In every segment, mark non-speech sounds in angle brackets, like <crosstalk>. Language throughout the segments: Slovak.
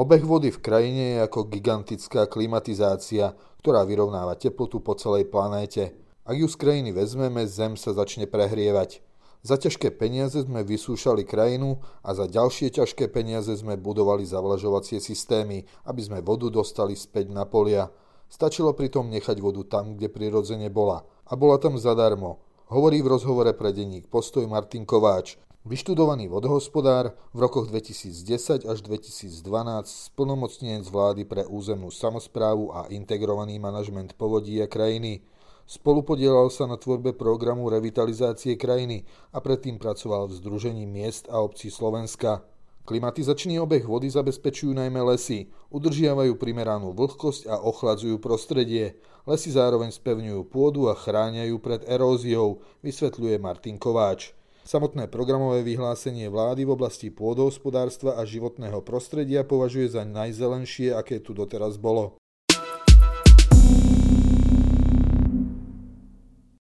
Obeh vody v krajine je ako gigantická klimatizácia, ktorá vyrovnáva teplotu po celej planéte. Ak ju z krajiny vezmeme, Zem sa začne prehrievať. Za ťažké peniaze sme vysúšali krajinu a za ďalšie ťažké peniaze sme budovali zavlažovacie systémy, aby sme vodu dostali späť na polia. Stačilo pritom nechať vodu tam, kde prirodzene bola. A bola tam zadarmo. Hovorí v rozhovore pre denník Postoj Martin Kováč, Vyštudovaný vodohospodár v rokoch 2010 až 2012 splnomocnenec vlády pre územnú samozprávu a integrovaný manažment povodí a krajiny. Spolupodielal sa na tvorbe programu revitalizácie krajiny a predtým pracoval v Združení miest a obcí Slovenska. Klimatizačný obeh vody zabezpečujú najmä lesy, udržiavajú primeranú vlhkosť a ochladzujú prostredie. Lesy zároveň spevňujú pôdu a chráňajú pred eróziou, vysvetľuje Martin Kováč. Samotné programové vyhlásenie vlády v oblasti pôdohospodárstva a životného prostredia považuje za najzelenšie, aké tu doteraz bolo.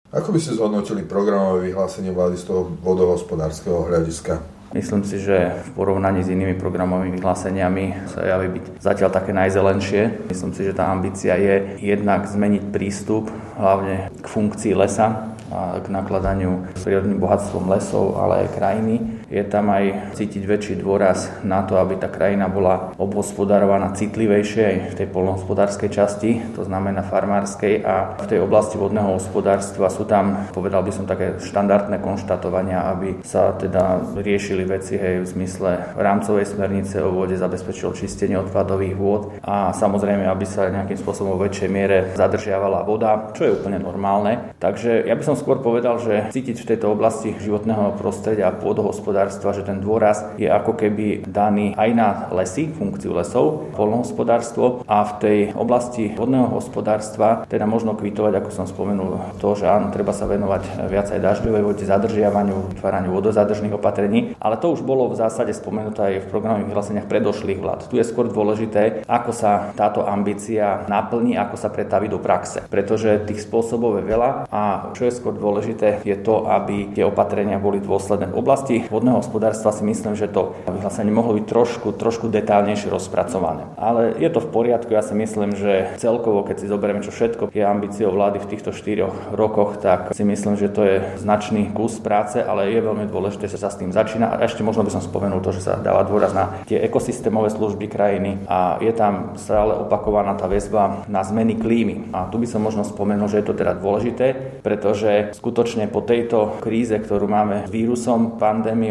Ako by ste zhodnotili programové vyhlásenie vlády z toho vodohospodárskeho hľadiska? Myslím si, že v porovnaní s inými programovými vyhláseniami sa javí byť zatiaľ také najzelenšie. Myslím si, že tá ambícia je jednak zmeniť prístup hlavne k funkcii lesa, k nakladaniu s prírodným bohatstvom lesov, ale aj krajiny. Je tam aj cítiť väčší dôraz na to, aby tá krajina bola obhospodarovaná citlivejšie aj v tej polnohospodárskej časti, to znamená farmárskej a v tej oblasti vodného hospodárstva sú tam, povedal by som, také štandardné konštatovania, aby sa teda riešili veci hej, v zmysle rámcovej smernice o vode, zabezpečilo čistenie odpadových vôd a samozrejme, aby sa nejakým spôsobom vo väčšej miere zadržiavala voda, čo je úplne normálne. Takže ja by som skôr povedal, že cítiť v tejto oblasti životného prostredia a pôdohospodárstva, že ten dôraz je ako keby daný aj na lesy, funkciu lesov, polnohospodárstvo a v tej oblasti vodného hospodárstva teda možno kvitovať, ako som spomenul, to, že áno, treba sa venovať viac aj dažďovej vode, zadržiavaniu, vytváraniu vodozadržných opatrení, ale to už bolo v zásade spomenuté aj v programových vyhláseniach predošlých vlád. Tu je skôr dôležité, ako sa táto ambícia naplní, ako sa pretaví do praxe, pretože tých spôsobov je veľa a čo je skôr dôležité je to, aby tie opatrenia boli dôsledné. V oblasti vodného hospodárstva si myslím, že to vyhlásenie mohlo byť trošku, trošku detálnejšie rozpracované. Ale je to v poriadku, ja si myslím, že celkovo, keď si zoberieme, čo všetko je ambíciou vlády v týchto štyroch rokoch, tak si myslím, že to je značný kus práce, ale je veľmi dôležité, že sa s tým začína. A ešte možno by som spomenul to, že sa dáva dôraz na tie ekosystémové služby krajiny a je tam stále opakovaná tá väzba na zmeny klímy. A tu by som možno spomenul, že je to teda dôležité, pretože skutočne po tejto kríze, ktorú máme s vírusom,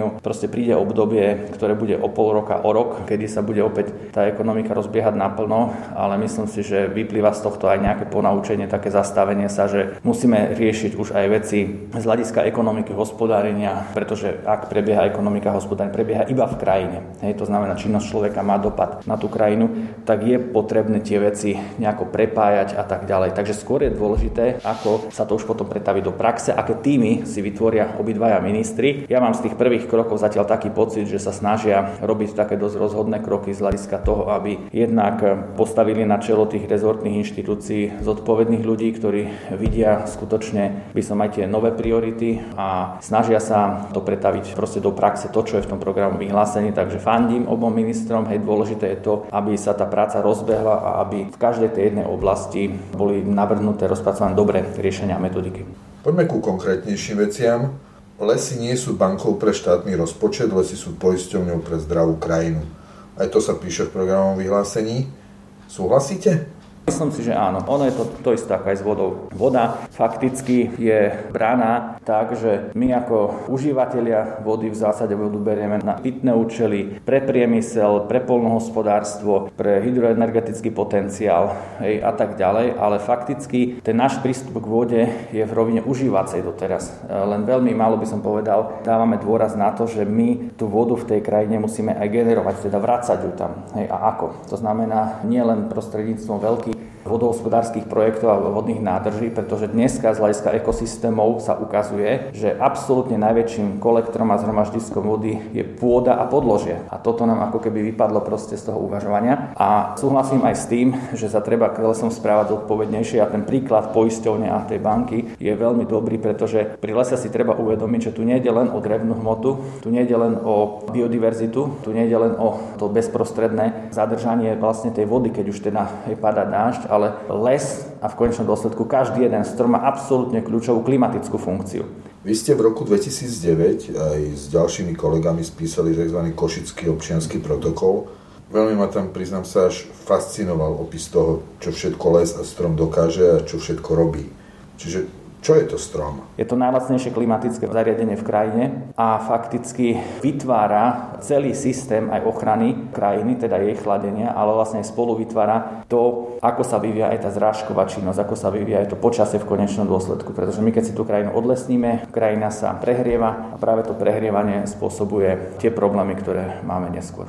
pandémiu, proste príde obdobie, ktoré bude o pol roka, o rok, kedy sa bude opäť tá ekonomika rozbiehať naplno, ale myslím si, že vyplýva z tohto aj nejaké ponaučenie, také zastavenie sa, že musíme riešiť už aj veci z hľadiska ekonomiky hospodárenia, pretože ak prebieha ekonomika hospodárenia, prebieha iba v krajine. Hej, to znamená, činnosť človeka má dopad na tú krajinu, tak je potrebné tie veci nejako prepájať a tak ďalej. Takže skôr je dôležité, ako sa to už potom pretaví do praxe, aké týmy si vytvoria obidvaja ministri. Ja mám z tých prvých krokov zatiaľ taký pocit, že sa snažia robiť také dosť rozhodné kroky z hľadiska toho, aby jednak postavili na čelo tých rezortných inštitúcií zodpovedných ľudí, ktorí vidia skutočne by som aj tie nové priority a snažia sa to pretaviť proste do praxe to, čo je v tom programu vyhlásení. Takže fandím obom ministrom, hej, dôležité je to, aby sa tá práca rozbehla a aby v každej tej jednej oblasti boli navrhnuté, rozpracované dobré riešenia a metodiky. Poďme ku konkrétnejším veciam. Lesy nie sú bankou pre štátny rozpočet, lesy sú poisťovňou pre zdravú krajinu. Aj to sa píše v programovom vyhlásení. Súhlasíte? Myslím si, že áno. Ono je to, to isté ako aj s vodou. Voda fakticky je braná tak, že my ako užívateľia vody v zásade vodu berieme na pitné účely, pre priemysel, pre polnohospodárstvo, pre hydroenergetický potenciál hej, a tak ďalej, ale fakticky ten náš prístup k vode je v rovine užívacej doteraz. Len veľmi málo by som povedal, dávame dôraz na to, že my tú vodu v tej krajine musíme aj generovať, teda vrácať ju tam. Hej, a ako? To znamená nie len prostredníctvom veľkých vodohospodárskych projektov a vodných nádrží, pretože dneska z hľadiska ekosystémov sa ukazuje, že absolútne najväčším kolektorom a zhromaždiskom vody je pôda a podložie. A toto nám ako keby vypadlo proste z toho uvažovania. A súhlasím aj s tým, že sa treba k lesom správať zodpovednejšie a ten príklad poisťovne a tej banky je veľmi dobrý, pretože pri lese si treba uvedomiť, že tu nie je len o drevnú hmotu, tu nie je len o biodiverzitu, tu nie je len o to bezprostredné zadržanie vlastne tej vody, keď už teda je padať dážď, ale les a v konečnom dôsledku každý jeden strom má absolútne kľúčovú klimatickú funkciu. Vy ste v roku 2009 aj s ďalšími kolegami spísali tzv. Košický občianský protokol. Veľmi ma tam, priznám sa, až fascinoval opis toho, čo všetko les a strom dokáže a čo všetko robí. Čiže čo je to strom? Je to najlacnejšie klimatické zariadenie v krajine a fakticky vytvára celý systém aj ochrany krajiny, teda jej chladenia, ale vlastne spolu vytvára to, ako sa vyvíja aj tá zrážková činnosť, ako sa vyvíja aj to počasie v konečnom dôsledku. Pretože my keď si tú krajinu odlesníme, krajina sa prehrieva a práve to prehrievanie spôsobuje tie problémy, ktoré máme neskôr.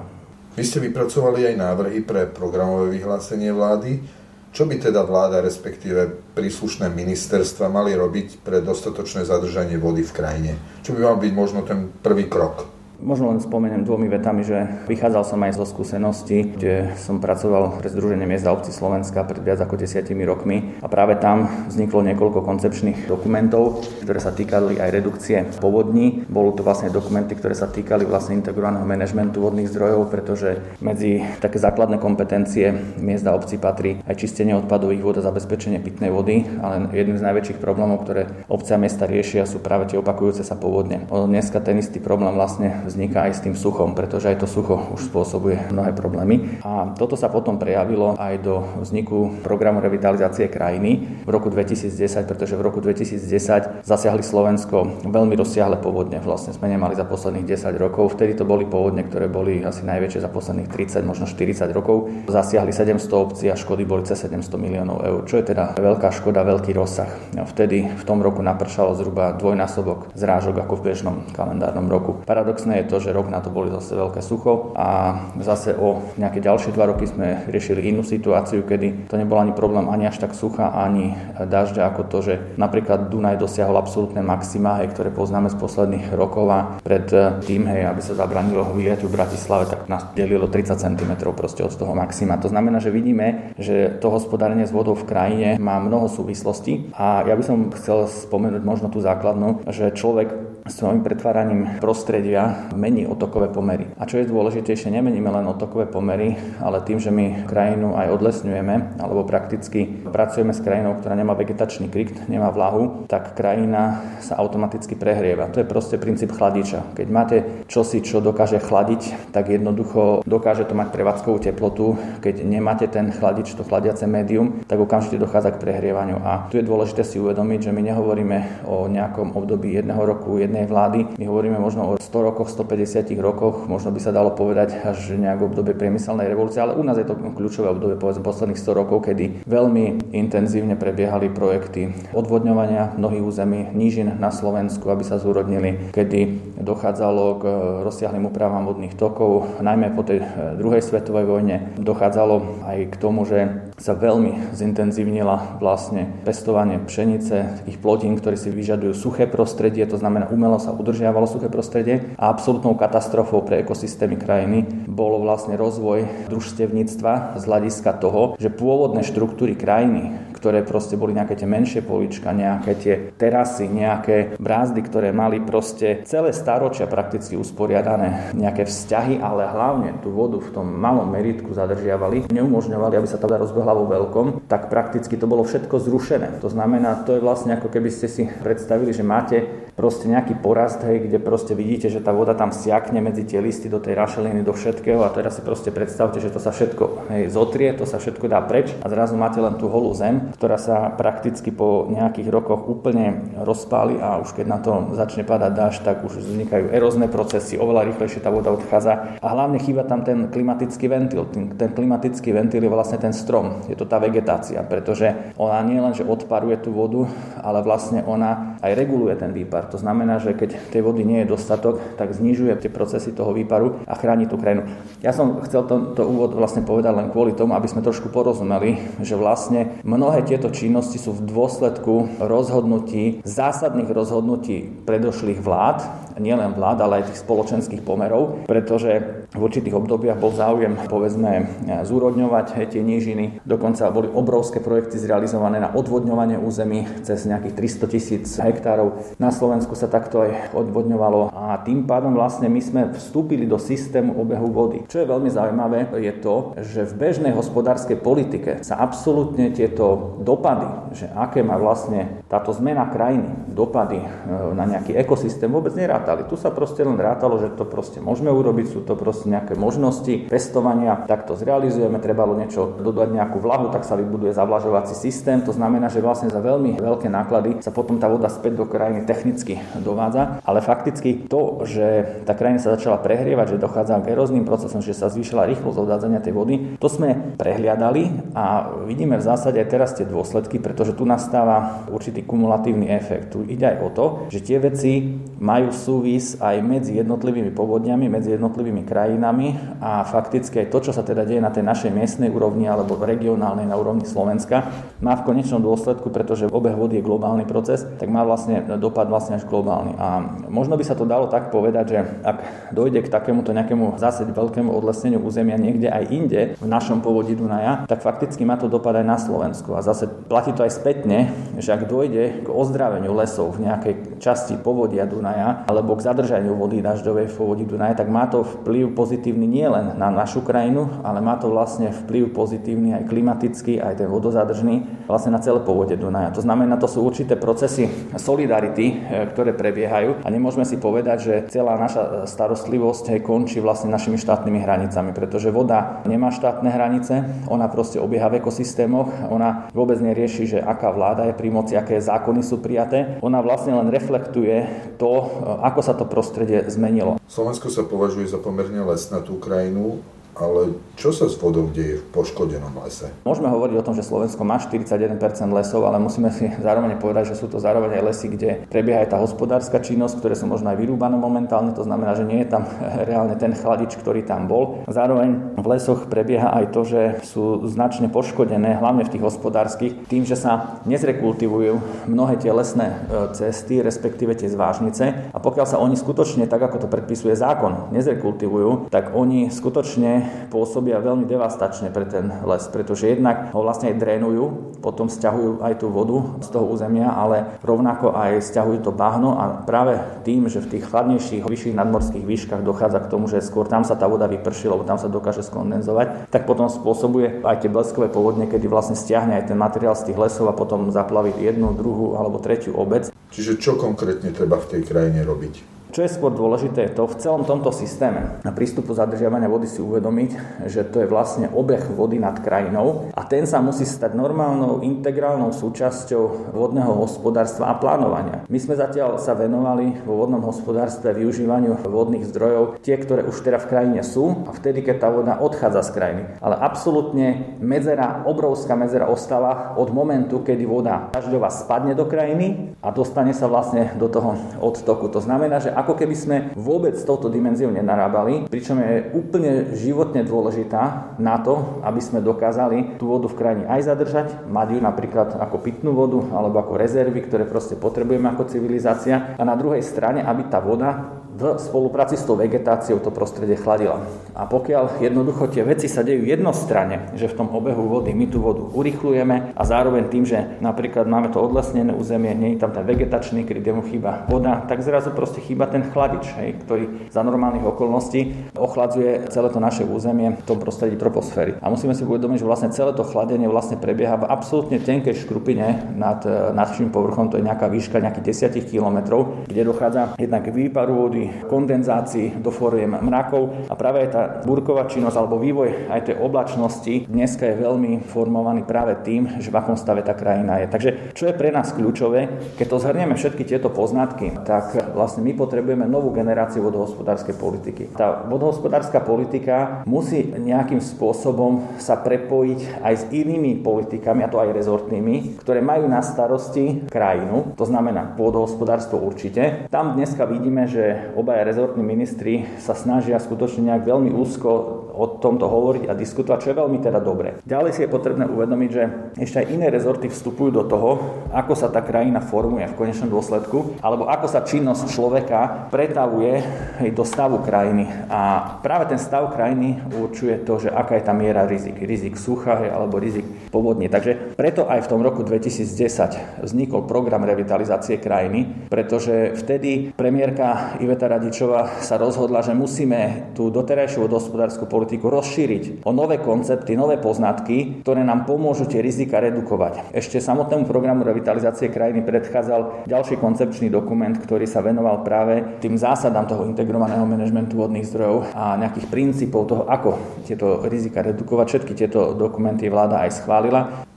Vy ste vypracovali aj návrhy pre programové vyhlásenie vlády. Čo by teda vláda, respektíve príslušné ministerstva mali robiť pre dostatočné zadržanie vody v krajine? Čo by mal byť možno ten prvý krok? Možno len spomeniem dvomi vetami, že vychádzal som aj zo skúsenosti, kde som pracoval pre Združenie miest a obci Slovenska pred viac ako desiatimi rokmi a práve tam vzniklo niekoľko koncepčných dokumentov, ktoré sa týkali aj redukcie povodní. Bolo to vlastne dokumenty, ktoré sa týkali vlastne integrovaného manažmentu vodných zdrojov, pretože medzi také základné kompetencie miest a obci patrí aj čistenie odpadových vod a zabezpečenie pitnej vody, ale jedným z najväčších problémov, ktoré obce a mesta riešia, sú práve tie opakujúce sa povodne. Dneska ten istý problém vlastne vzniká aj s tým suchom, pretože aj to sucho už spôsobuje mnohé problémy. A toto sa potom prejavilo aj do vzniku programu revitalizácie krajiny v roku 2010, pretože v roku 2010 zasiahli Slovensko veľmi rozsiahle povodne. Vlastne sme nemali za posledných 10 rokov. Vtedy to boli povodne, ktoré boli asi najväčšie za posledných 30, možno 40 rokov. Zasiahli 700 obcí a škody boli cez 700 miliónov eur, čo je teda veľká škoda, veľký rozsah. Vtedy v tom roku napršalo zhruba dvojnásobok zrážok ako v bežnom kalendárnom roku. Paradoxné je je to, že rok na to boli zase veľké sucho a zase o nejaké ďalšie dva roky sme riešili inú situáciu, kedy to nebol ani problém ani až tak sucha, ani dažďa ako to, že napríklad Dunaj dosiahol absolútne maxima, hej, ktoré poznáme z posledných rokov a pred tým, hej, aby sa zabranilo vyliaťu v Bratislave, tak nás delilo 30 cm proste od toho maxima. To znamená, že vidíme, že to hospodárenie s vodou v krajine má mnoho súvislostí a ja by som chcel spomenúť možno tú základnú, že človek svojim pretváraním prostredia mení otokové pomery. A čo je dôležitejšie, nemeníme len otokové pomery, ale tým, že my krajinu aj odlesňujeme, alebo prakticky pracujeme s krajinou, ktorá nemá vegetačný krykt, nemá vlahu, tak krajina sa automaticky prehrieva. To je proste princíp chladiča. Keď máte čosi, čo dokáže chladiť, tak jednoducho dokáže to mať prevádzkovú teplotu. Keď nemáte ten chladič, to chladiace médium, tak okamžite dochádza k prehrievaniu. A tu je dôležité si uvedomiť, že my nehovoríme o nejakom období jedného roku, jedného jednej vlády. My hovoríme možno o 100 rokoch, 150 rokoch, možno by sa dalo povedať až nejak obdobie priemyselnej revolúcie, ale u nás je to kľúčové obdobie povedzme posledných 100 rokov, kedy veľmi intenzívne prebiehali projekty odvodňovania mnohých území, nížin na Slovensku, aby sa zúrodnili, kedy dochádzalo k rozsiahlým úpravám vodných tokov, najmä po tej eh, druhej svetovej vojne dochádzalo aj k tomu, že sa veľmi zintenzívnila vlastne pestovanie pšenice, takých plodín, ktoré si vyžadujú suché prostredie, to znamená umelo sa udržiavalo suché prostredie a absolútnou katastrofou pre ekosystémy krajiny bolo vlastne rozvoj družstevníctva z hľadiska toho, že pôvodné štruktúry krajiny, ktoré proste boli nejaké tie menšie polička, nejaké tie terasy, nejaké brázdy, ktoré mali proste celé staročia prakticky usporiadané, nejaké vzťahy, ale hlavne tú vodu v tom malom meritku zadržiavali, neumožňovali, aby sa tá voda rozbehla vo veľkom, tak prakticky to bolo všetko zrušené. To znamená, to je vlastne ako keby ste si predstavili, že máte proste nejaký porast, hej, kde proste vidíte, že tá voda tam siakne medzi tie listy do tej rašeliny, do všetkého a teraz si proste predstavte, že to sa všetko hej, zotrie, to sa všetko dá preč a zrazu máte len tú holú zem, ktorá sa prakticky po nejakých rokoch úplne rozpáli a už keď na to začne padať dáž, tak už vznikajú erózne procesy, oveľa rýchlejšie tá voda odchádza a hlavne chýba tam ten klimatický ventil. Ten, ten klimatický ventil je vlastne ten strom, je to tá vegetácia, pretože ona nie len, že odparuje tú vodu, ale vlastne ona aj reguluje ten výpar výpar. To znamená, že keď tej vody nie je dostatok, tak znižuje tie procesy toho výparu a chráni tú krajinu. Ja som chcel to, to úvod vlastne povedať len kvôli tomu, aby sme trošku porozumeli, že vlastne mnohé tieto činnosti sú v dôsledku rozhodnutí, zásadných rozhodnutí predošlých vlád, nielen vlád, ale aj tých spoločenských pomerov, pretože v určitých obdobiach bol záujem, povedzme, zúrodňovať tie nížiny. Dokonca boli obrovské projekty zrealizované na odvodňovanie území cez nejakých 300 tisíc hektárov. Na Slovensku sa takto aj odvodňovalo a tým pádom vlastne my sme vstúpili do systému obehu vody. Čo je veľmi zaujímavé, je to, že v bežnej hospodárskej politike sa absolútne tieto dopady, že aké má vlastne táto zmena krajiny, dopady e, na nejaký ekosystém vôbec nerá nerátali. Tu sa proste len rátalo, že to proste môžeme urobiť, sú to proste nejaké možnosti pestovania, tak to zrealizujeme, trebalo niečo dodať nejakú vlahu, tak sa vybuduje zavlažovací systém. To znamená, že vlastne za veľmi veľké náklady sa potom tá voda späť do krajiny technicky dovádza, ale fakticky to, že tá krajina sa začala prehrievať, že dochádza k eróznym procesom, že sa zvýšila rýchlosť odvádzania tej vody, to sme prehliadali a vidíme v zásade aj teraz tie dôsledky, pretože tu nastáva určitý kumulatívny efekt. Tu ide aj o to, že tie veci majú sú súvis aj medzi jednotlivými povodňami, medzi jednotlivými krajinami a fakticky aj to, čo sa teda deje na tej našej miestnej úrovni alebo regionálnej na úrovni Slovenska, má v konečnom dôsledku, pretože obeh vody je globálny proces, tak má vlastne dopad vlastne až globálny. A možno by sa to dalo tak povedať, že ak dojde k takémuto nejakému zase veľkému odlesneniu územia niekde aj inde v našom povodí Dunaja, tak fakticky má to dopad aj na Slovensku. A zase platí to aj spätne, že ak dojde k ozdraveniu lesov v nejakej časti povodia Dunaja, ale alebo k zadržaniu vody dažďovej v povodí Dunaja, tak má to vplyv pozitívny nielen na našu krajinu, ale má to vlastne vplyv pozitívny aj klimatický, aj ten vodozadržný, vlastne na celé povodie Dunaja. To znamená, to sú určité procesy solidarity, e, ktoré prebiehajú a nemôžeme si povedať, že celá naša starostlivosť končí vlastne našimi štátnymi hranicami, pretože voda nemá štátne hranice, ona proste obieha v ekosystémoch, ona vôbec nerieši, že aká vláda je pri moci, aké zákony sú prijaté, ona vlastne len reflektuje to, e, ako sa to prostredie zmenilo. Slovensko sa považuje za pomerne lesnatú krajinu. Ale čo sa s vodou deje v poškodenom lese? Môžeme hovoriť o tom, že Slovensko má 41% lesov, ale musíme si <laughs> zároveň povedať, že sú to zároveň aj lesy, kde prebieha aj tá hospodárska činnosť, ktoré sú možno aj vyrúbané momentálne. To znamená, že nie je tam <laughs> reálne ten chladič, ktorý tam bol. Zároveň v lesoch prebieha aj to, že sú značne poškodené, hlavne v tých hospodárskych, tým, že sa nezrekultivujú mnohé tie lesné e, cesty, respektíve tie zvážnice. A pokiaľ sa oni skutočne, tak ako to predpisuje zákon, nezrekultivujú, tak oni skutočne pôsobia veľmi devastačne pre ten les, pretože jednak ho vlastne aj drénujú, potom stiahujú aj tú vodu z toho územia, ale rovnako aj stiahujú to bahno a práve tým, že v tých chladnejších, vyšších nadmorských výškach dochádza k tomu, že skôr tam sa tá voda vyprší, lebo tam sa dokáže skondenzovať, tak potom spôsobuje aj tie bleskové povodne, kedy vlastne stiahne aj ten materiál z tých lesov a potom zaplaví jednu, druhú alebo tretiu obec. Čiže čo konkrétne treba v tej krajine robiť? Čo je skôr dôležité, je to v celom tomto systéme na prístupu zadržiavania vody si uvedomiť, že to je vlastne obeh vody nad krajinou a ten sa musí stať normálnou integrálnou súčasťou vodného hospodárstva a plánovania. My sme zatiaľ sa venovali vo vodnom hospodárstve využívaniu vodných zdrojov, tie, ktoré už teda v krajine sú a vtedy, keď tá voda odchádza z krajiny. Ale absolútne medzera, obrovská medzera ostáva od momentu, kedy voda dažďová spadne do krajiny a dostane sa vlastne do toho odtoku. To znamená, že ako keby sme vôbec s touto dimenziou nenarábali, pričom je úplne životne dôležitá na to, aby sme dokázali tú vodu v krajine aj zadržať, mať ju napríklad ako pitnú vodu alebo ako rezervy, ktoré proste potrebujeme ako civilizácia. A na druhej strane, aby tá voda v spolupráci s tou vegetáciou to prostredie chladila. A pokiaľ jednoducho tie veci sa dejú jednostranne, že v tom obehu vody my tú vodu urychlujeme a zároveň tým, že napríklad máme to odlesnené územie, nie je tam ten vegetačný kryt, mu chýba voda, tak zrazu proste chýba ten chladič, hej, ktorý za normálnych okolností ochladzuje celé to naše územie v tom prostredí troposféry. A musíme si uvedomiť, že vlastne celé to chladenie vlastne prebieha v absolútne tenkej škrupine nad našim povrchom, to je nejaká výška nejakých 10 km, kde dochádza jednak k výparu vody, kondenzácii do foriem mrakov a práve aj tá burková činnosť alebo vývoj aj tej oblačnosti dneska je veľmi formovaný práve tým, že v akom stave tá krajina je. Takže čo je pre nás kľúčové, keď to zhrnieme všetky tieto poznatky, tak vlastne my potrebujeme novú generáciu vodohospodárskej politiky. Tá vodohospodárska politika musí nejakým spôsobom sa prepojiť aj s inými politikami, a to aj rezortnými, ktoré majú na starosti krajinu, to znamená pôdohospodárstvo určite. Tam dneska vidíme, že obaja rezortní ministri sa snažia skutočne nejak veľmi úzko o tomto hovoriť a diskutovať, čo je veľmi teda dobré. Ďalej si je potrebné uvedomiť, že ešte aj iné rezorty vstupujú do toho, ako sa tá krajina formuje v konečnom dôsledku, alebo ako sa činnosť človeka pretavuje do stavu krajiny. A práve ten stav krajiny určuje to, že aká je tá miera rizik. Rizik sucha alebo rizik povodní. Takže preto aj v tom roku 2010 vznikol program revitalizácie krajiny, pretože vtedy premiérka Iveta Radičová sa rozhodla, že musíme tú doterajšiu politiku politiku rozšíriť o nové koncepty, nové poznatky, ktoré nám pomôžu tie rizika redukovať. Ešte samotnému programu revitalizácie krajiny predchádzal ďalší koncepčný dokument, ktorý sa venoval práve tým zásadám toho integrovaného manažmentu vodných zdrojov a nejakých princípov toho, ako tieto rizika redukovať. Všetky tieto dokumenty vláda aj schválila.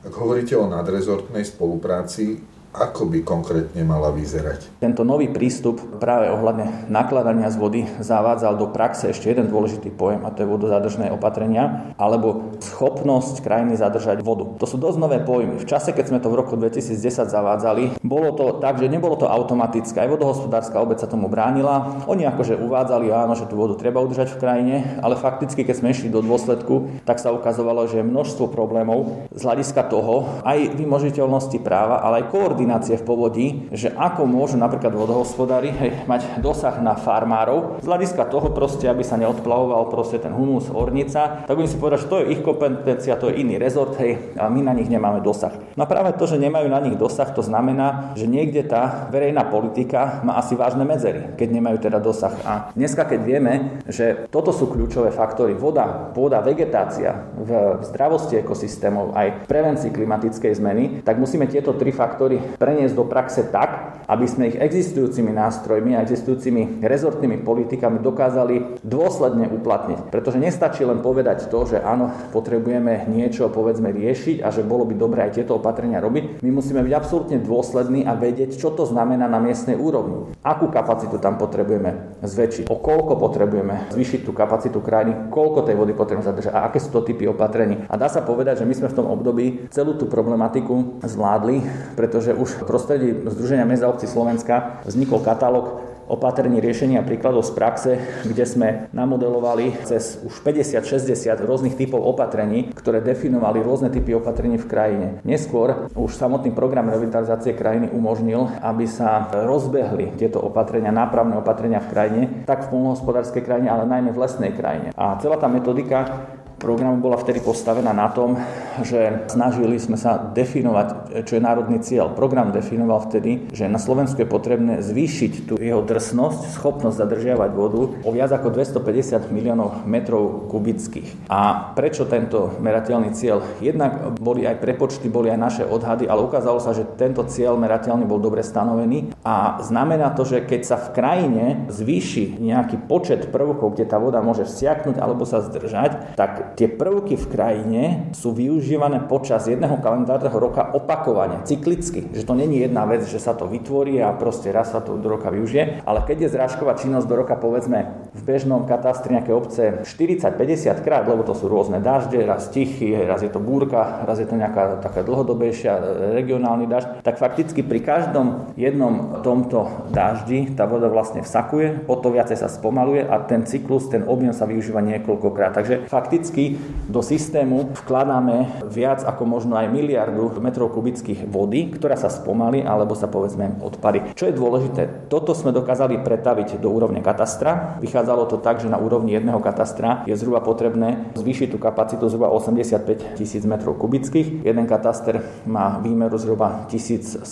Ak hovoríte o nadrezortnej spolupráci, ako by konkrétne mala vyzerať? Tento nový prístup práve ohľadne nakladania z vody zavádzal do praxe ešte jeden dôležitý pojem a to je vodozadržné opatrenia alebo schopnosť krajiny zadržať vodu. To sú dosť nové pojmy. V čase, keď sme to v roku 2010 zavádzali, bolo to tak, že nebolo to automatické. Aj vodohospodárska obec sa tomu bránila. Oni akože uvádzali, áno, že tú vodu treba udržať v krajine, ale fakticky, keď sme išli do dôsledku, tak sa ukazovalo, že je množstvo problémov z hľadiska toho aj vymožiteľnosti práva, ale aj koordinácie koordinácie v povodí, že ako môžu napríklad vodohospodári hej, mať dosah na farmárov, z hľadiska toho proste, aby sa neodplavoval proste ten humus, ornica, tak oni si povedať, že to je ich kompetencia, to je iný rezort, hej, a my na nich nemáme dosah. No a práve to, že nemajú na nich dosah, to znamená, že niekde tá verejná politika má asi vážne medzery, keď nemajú teda dosah. A dneska, keď vieme, že toto sú kľúčové faktory, voda, pôda, vegetácia v zdravosti ekosystémov, aj prevencii klimatickej zmeny, tak musíme tieto tri faktory preniesť do praxe tak, aby sme ich existujúcimi nástrojmi a existujúcimi rezortnými politikami dokázali dôsledne uplatniť. Pretože nestačí len povedať to, že áno, potrebujeme niečo povedzme riešiť a že bolo by dobré aj tieto opatrenia robiť. My musíme byť absolútne dôslední a vedieť, čo to znamená na miestnej úrovni. Akú kapacitu tam potrebujeme zväčšiť, o koľko potrebujeme zvýšiť tú kapacitu krajiny, koľko tej vody potrebujeme zadržať a aké sú to typy opatrení. A dá sa povedať, že my sme v tom období celú tú problematiku zvládli, pretože už v prostredí Združenia mesta obcí Slovenska vznikol katalóg opatrení riešenia príkladov z praxe, kde sme namodelovali cez už 50-60 rôznych typov opatrení, ktoré definovali rôzne typy opatrení v krajine. Neskôr už samotný program revitalizácie krajiny umožnil, aby sa rozbehli tieto opatrenia, nápravné opatrenia v krajine, tak v polnohospodárskej krajine, ale najmä v lesnej krajine. A celá tá metodika programu bola vtedy postavená na tom, že snažili sme sa definovať, čo je národný cieľ. Program definoval vtedy, že na Slovensku je potrebné zvýšiť tú jeho drsnosť, schopnosť zadržiavať vodu o viac ako 250 miliónov metrov kubických. A prečo tento merateľný cieľ? Jednak boli aj prepočty, boli aj naše odhady, ale ukázalo sa, že tento cieľ merateľný bol dobre stanovený a znamená to, že keď sa v krajine zvýši nejaký počet prvkov, kde tá voda môže vsiaknúť alebo sa zdržať, tak tie prvky v krajine sú využívané počas jedného kalendárneho roka opakovane, cyklicky. Že to není jedna vec, že sa to vytvorí a proste raz sa to do roka využije, ale keď je zrážková činnosť do roka povedzme v bežnom katastri nejaké obce 40-50 krát, lebo to sú rôzne dažde, raz tichý, raz je to búrka, raz je to nejaká taká dlhodobejšia e, regionálny dažď, tak fakticky pri každom jednom tomto daždi tá voda vlastne vsakuje, o to viacej sa spomaluje a ten cyklus, ten objem sa využíva niekoľkokrát. Takže fakticky kubicky do systému vkladáme viac ako možno aj miliardu metrov kubických vody, ktorá sa spomalí alebo sa povedzme odpadí. Čo je dôležité, toto sme dokázali pretaviť do úrovne katastra. Vychádzalo to tak, že na úrovni jedného katastra je zhruba potrebné zvýšiť tú kapacitu zhruba 85 tisíc metrov kubických. Jeden kataster má výmeru zhruba 1700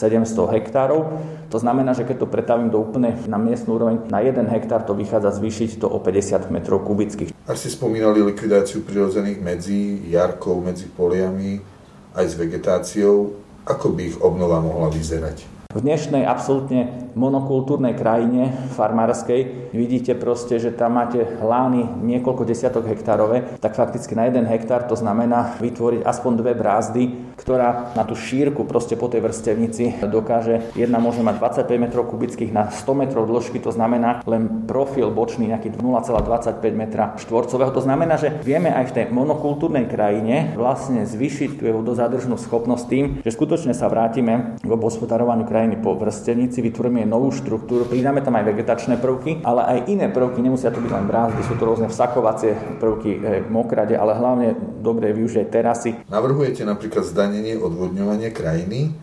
hektárov. To znamená, že keď to pretavím do úplne na miestnú úroveň, na 1 hektár to vychádza zvýšiť to o 50 metrov kubických. Ak ste spomínali likvidáciu prirodzených medzi jarkou, medzi poliami, aj s vegetáciou, ako by ich obnova mohla vyzerať? V dnešnej absolútne monokultúrnej krajine farmárskej vidíte proste, že tam máte lány niekoľko desiatok hektárové, tak fakticky na jeden hektár to znamená vytvoriť aspoň dve brázdy, ktorá na tú šírku proste po tej vrstevnici dokáže. Jedna môže mať 25 m kubických na 100 m dĺžky, to znamená len profil bočný nejaký 0,25 m štvorcového. To znamená, že vieme aj v tej monokultúrnej krajine vlastne zvyšiť tú vodozádržnú schopnosť tým, že skutočne sa vrátime k obhospodarovaniu krajiny po vrstevnici, vytvoríme novú štruktúru, pridáme tam aj vegetačné prvky, ale aj iné prvky, nemusia to byť len brázdy, sú to rôzne vsakovacie prvky e, mokrade, ale hlavne dobre využiť terasy. Navrhujete napríklad zdanenie odvodňovania krajiny,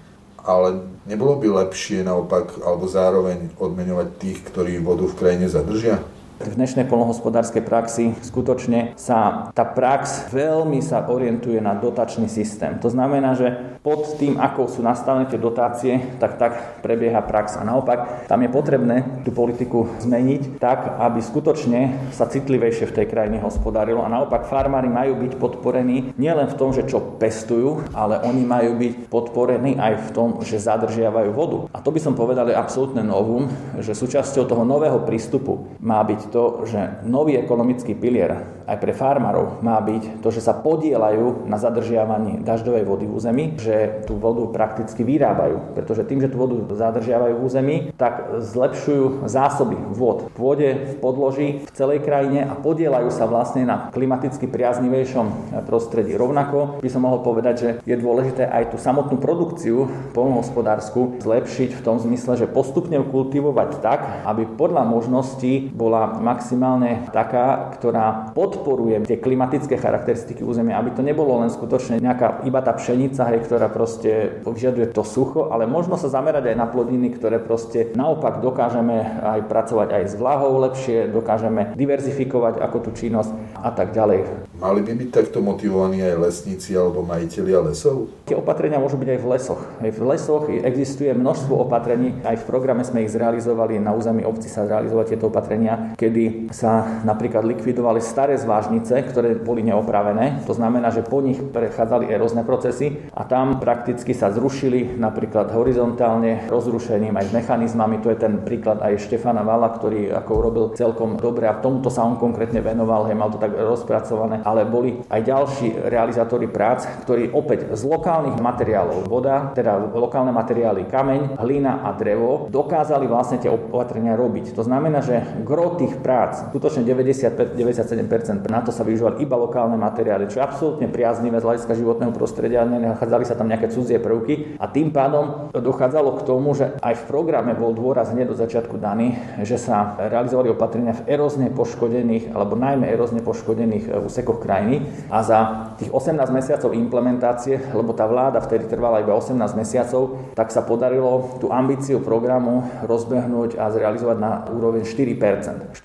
ale nebolo by lepšie naopak alebo zároveň odmeňovať tých, ktorí vodu v krajine zadržia? V dnešnej polnohospodárskej praxi skutočne sa tá prax veľmi sa orientuje na dotačný systém. To znamená, že pod tým, ako sú nastavené tie dotácie, tak tak prebieha prax. A naopak, tam je potrebné tú politiku zmeniť tak, aby skutočne sa citlivejšie v tej krajine hospodárilo. A naopak, farmári majú byť podporení nielen v tom, že čo pestujú, ale oni majú byť podporení aj v tom, že zadržiavajú vodu. A to by som povedal je absolútne novum, že súčasťou toho nového prístupu má byť to, že nový ekonomický pilier aj pre farmárov má byť to, že sa podielajú na zadržiavaní dažďovej vody v území, že tú vodu prakticky vyrábajú. Pretože tým, že tú vodu zadržiavajú v území, tak zlepšujú zásoby vod v pôde, v podloží, v celej krajine a podielajú sa vlastne na klimaticky priaznivejšom prostredí. Rovnako by som mohol povedať, že je dôležité aj tú samotnú produkciu polnohospodárskú zlepšiť v tom zmysle, že postupne kultivovať tak, aby podľa možností bola maximálne taká, ktorá podporuje tie klimatické charakteristiky územia, aby to nebolo len skutočne nejaká iba tá pšenica, hej, ktorá proste vyžaduje to sucho, ale možno sa zamerať aj na plodiny, ktoré proste naopak dokážeme aj pracovať aj s vlahou lepšie, dokážeme diverzifikovať ako tú činnosť a tak ďalej. Mali by byť takto motivovaní aj lesníci alebo majiteľia lesov? Tie opatrenia môžu byť aj v lesoch. Aj v lesoch existuje množstvo opatrení, aj v programe sme ich zrealizovali, na území obci sa zrealizovali tieto opatrenia, kedy sa napríklad likvidovali staré zvážnice, ktoré boli neopravené. To znamená, že po nich prechádzali erozné procesy a tam prakticky sa zrušili napríklad horizontálne rozrušením aj s mechanizmami. To je ten príklad aj Štefana Vala, ktorý ako urobil celkom dobre a tomuto sa on konkrétne venoval, hej, mal to tak rozpracované ale boli aj ďalší realizátori prác, ktorí opäť z lokálnych materiálov, voda, teda lokálne materiály, kameň, hlina a drevo, dokázali vlastne tie opatrenia robiť. To znamená, že gro tých prác, skutočne 95-97% na to sa využívali iba lokálne materiály, čo je absolútne priaznivé z hľadiska životného prostredia, nenachádzali sa tam nejaké cudzie prvky. A tým pádom dochádzalo k tomu, že aj v programe bol dôraz hneď do začiatku daný, že sa realizovali opatrenia v erozne poškodených alebo najmä erozne poškodených úsekoch krajiny. A za tých 18 mesiacov implementácie, lebo tá vláda vtedy trvala iba 18 mesiacov, tak sa podarilo tú ambíciu programu rozbehnúť a zrealizovať na úroveň 4%. 4%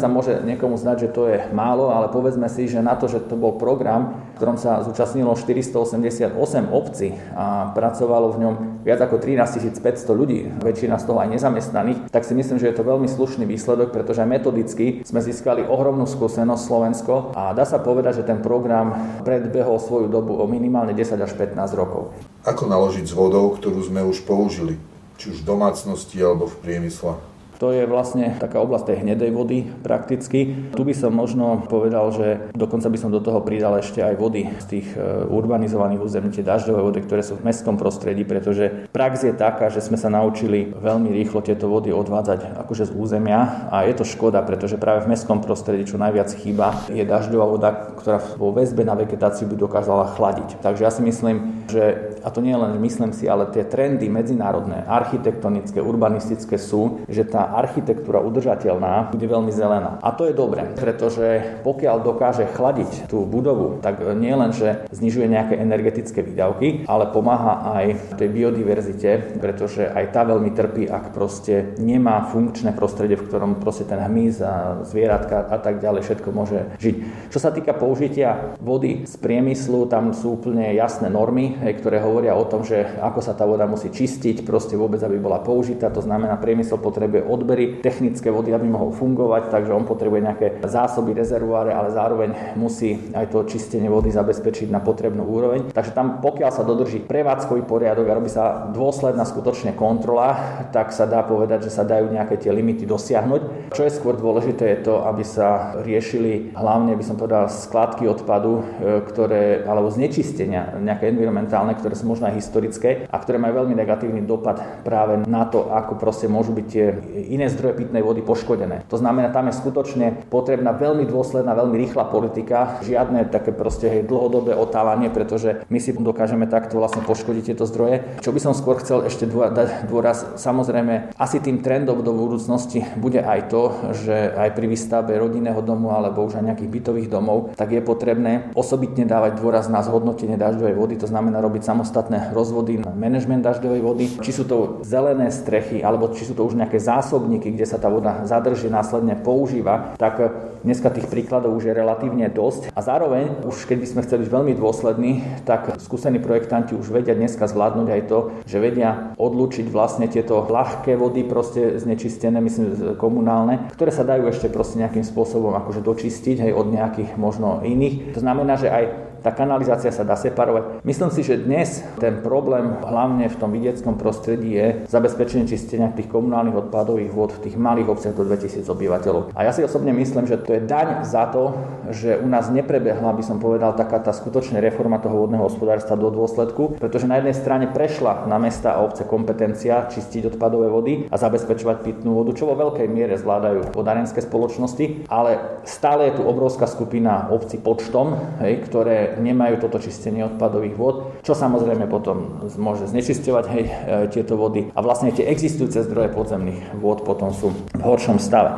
sa môže niekomu zdať, že to je málo, ale povedzme si, že na to, že to bol program, v ktorom sa zúčastnilo 488 obcí a pracovalo v ňom viac ako 13 500 ľudí, väčšina z toho aj nezamestnaných, tak si myslím, že je to veľmi slušný výsledok, pretože metodicky sme získali ohromnú skúsenosť Slovensko a dá sa povedať, že ten program predbehol svoju dobu o minimálne 10 až 15 rokov. Ako naložiť s vodou, ktorú sme už použili, či už v domácnosti alebo v priemysle? To je vlastne taká oblasť tej hnedej vody prakticky. Tu by som možno povedal, že dokonca by som do toho pridal ešte aj vody z tých e, urbanizovaných území, tie dažďové vody, ktoré sú v mestskom prostredí, pretože prax je taká, že sme sa naučili veľmi rýchlo tieto vody odvádzať akože z územia a je to škoda, pretože práve v mestskom prostredí čo najviac chýba je dažďová voda, ktorá vo väzbe na vegetáciu by dokázala chladiť. Takže ja si myslím, že, a to nie len myslím si, ale tie trendy medzinárodné, architektonické, urbanistické sú, že tá architektúra udržateľná bude veľmi zelená. A to je dobré, pretože pokiaľ dokáže chladiť tú budovu, tak nie len, že znižuje nejaké energetické výdavky, ale pomáha aj tej biodiverzite, pretože aj tá veľmi trpí, ak proste nemá funkčné prostredie, v ktorom proste ten hmyz a zvieratka a tak ďalej všetko môže žiť. Čo sa týka použitia vody z priemyslu, tam sú úplne jasné normy, ktoré hovoria o tom, že ako sa tá voda musí čistiť, proste vôbec, aby bola použitá. To znamená, priemysel potrebuje odbery technické vody, aby mohol fungovať, takže on potrebuje nejaké zásoby, rezervoáre, ale zároveň musí aj to čistenie vody zabezpečiť na potrebnú úroveň. Takže tam pokiaľ sa dodrží prevádzkový poriadok a robí sa dôsledná skutočne kontrola, tak sa dá povedať, že sa dajú nejaké tie limity dosiahnuť. Čo je skôr dôležité je to, aby sa riešili hlavne, by som povedal, skladky odpadu, e, ktoré, alebo znečistenia, nejaké environmentálne, ktoré sú možno aj historické a ktoré majú veľmi negatívny dopad práve na to, ako proste môžu byť tie iné zdroje pitnej vody poškodené. To znamená, tam je skutočne potrebná veľmi dôsledná, veľmi rýchla politika, žiadne také proste hej, dlhodobé otálanie, pretože my si dokážeme takto vlastne poškodiť tieto zdroje. Čo by som skôr chcel ešte dať dôraz, samozrejme, asi tým trendom do budúcnosti bude aj to, že aj pri výstavbe rodinného domu alebo už aj nejakých bytových domov, tak je potrebné osobitne dávať dôraz na zhodnotenie dažďovej vody, to znamená robiť samostatné rozvody na manažment dažďovej vody, či sú to zelené strechy, alebo či sú to už nejaké zásobníky, kde sa tá voda zadrží, následne používa, tak dneska tých príkladov už je relatívne dosť. A zároveň, už keď by sme chceli byť veľmi dôslední, tak skúsení projektanti už vedia dneska zvládnuť aj to, že vedia odlúčiť vlastne tieto ľahké vody, proste znečistené, myslím, komunálne, ktoré sa dajú ešte proste nejakým spôsobom akože dočistiť, hej, od nejakých možno iných. To znamená, že aj tá kanalizácia sa dá separovať. Myslím si, že dnes ten problém hlavne v tom vidieckom prostredí je zabezpečenie čistenia tých komunálnych odpadových vod v tých malých obciach do 2000 obyvateľov. A ja si osobne myslím, že to je daň za to, že u nás neprebehla, by som povedal, taká tá skutočná reforma toho vodného hospodárstva do dôsledku, pretože na jednej strane prešla na mesta a obce kompetencia čistiť odpadové vody a zabezpečovať pitnú vodu, čo vo veľkej miere zvládajú vodárenské spoločnosti, ale stále je tu obrovská skupina obcí počtom, hej, ktoré nemajú toto čistenie odpadových vod, čo samozrejme potom môže znečisťovať hej, e, tieto vody a vlastne tie existujúce zdroje podzemných vôd potom sú v horšom stave.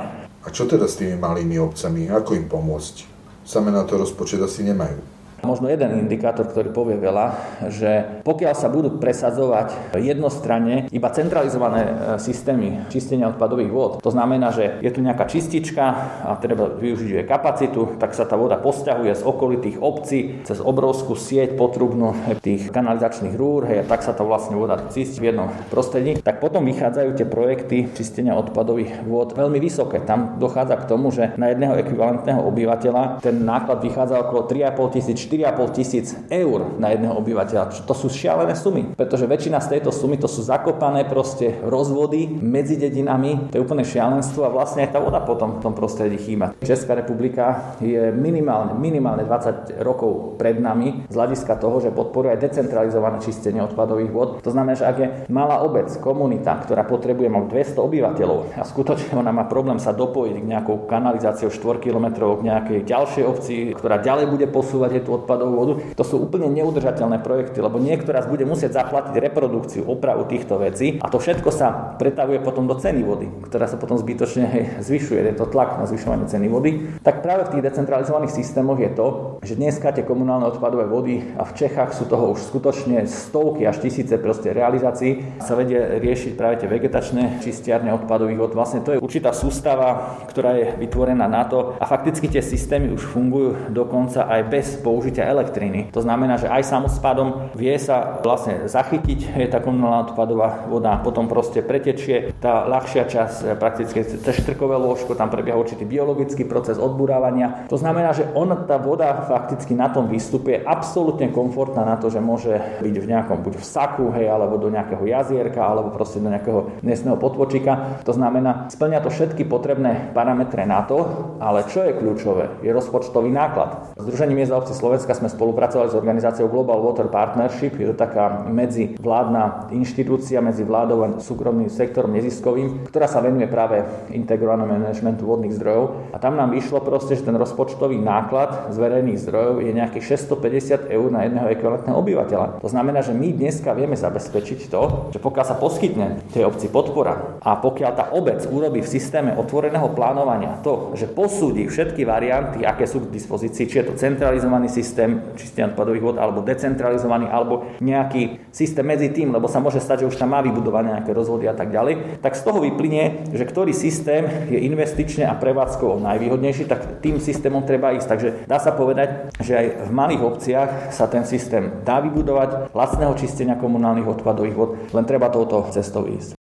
A čo teda s tými malými obcami? Ako im pomôcť? Same na to rozpočet asi nemajú. Možno jeden indikátor, ktorý povie veľa, že pokiaľ sa budú presadzovať jednostranne iba centralizované e, systémy čistenia odpadových vôd, to znamená, že je tu nejaká čistička a treba využiť jej kapacitu, tak sa tá voda posťahuje z okolitých obcí cez obrovskú sieť potrubnú tých kanalizačných rúr, hej, a tak sa to vlastne voda cíti v jednom prostredí, tak potom vychádzajú tie projekty čistenia odpadových vôd veľmi vysoké. Tam dochádza k tomu, že na jedného ekvivalentného obyvateľa ten náklad vychádza okolo 3,5 tisíc 4,5 tisíc eur na jedného obyvateľa. To sú šialené sumy, pretože väčšina z tejto sumy to sú zakopané proste rozvody medzi dedinami, to je úplne šialenstvo a vlastne aj tá voda potom v tom prostredí chýba. Česká republika je minimálne, minimálne 20 rokov pred nami z hľadiska toho, že podporuje decentralizované čistenie odpadových vod. To znamená, že ak je malá obec, komunita, ktorá potrebuje mať 200 obyvateľov a skutočne ona má problém sa dopojiť k nejakou kanalizáciou 4 km k nejakej ďalšej obci, ktorá ďalej bude posúvať tú odpadovú vodu. To sú úplne neudržateľné projekty, lebo niekto raz bude musieť zaplatiť reprodukciu, opravu týchto vecí a to všetko sa pretavuje potom do ceny vody, ktorá sa potom zbytočne hej, zvyšuje, je to tlak na zvyšovanie ceny vody. Tak práve v tých decentralizovaných systémoch je to, že dneska tie komunálne odpadové vody a v Čechách sú toho už skutočne stovky až tisíce proste realizácií sa vedie riešiť práve tie vegetačné čistiarne odpadových vod. Vlastne to je určitá sústava, ktorá je vytvorená na to a fakticky tie systémy už fungujú dokonca aj bez použitia elektriny. To znamená, že aj samospádom vie sa vlastne zachytiť je tá komunálna odpadová voda, potom proste pretečie tá ľahšia časť, e, prakticky cez štrkové lôžko, tam prebieha určitý biologický proces odburávania. To znamená, že on, tá voda fakticky na tom výstupe je absolútne komfortná na to, že môže byť v nejakom buď v saku, hej, alebo do nejakého jazierka, alebo proste do nejakého dnesného potvočika. To znamená, splňa to všetky potrebné parametre na to, ale čo je kľúčové, je rozpočtový náklad. Združenie miest a obci Slovenska sme spolupracovali s organizáciou Global Water Partnership. Je to taká medzivládna inštitúcia medzi vládou a súkromným sektorom neziskovým, ktorá sa venuje práve integrovanému manažmentu vodných zdrojov. A tam nám vyšlo proste, že ten rozpočtový náklad z verejných zdrojov je nejakých 650 eur na jedného ekvivalentného obyvateľa. To znamená, že my dneska vieme zabezpečiť to, že pokiaľ sa poskytne tej obci podpora a pokiaľ tá obec urobí v systéme otvoreného plánovania to, že posúdi všetky varianty, aké sú k dispozícii, či je to centralizovaný systém čistenia odpadových vod, alebo decentralizovaný, alebo nejaký systém medzi tým, lebo sa môže stať, že už tam má vybudované nejaké rozvody a tak ďalej, tak z toho vyplynie, že ktorý systém je investične a prevádzkovo najvýhodnejší, tak tým systémom treba ísť. Takže dá sa povedať, že aj v malých obciach sa ten systém dá vybudovať lacného čistenia komunálnych odpadových vod, len treba touto cestou ísť.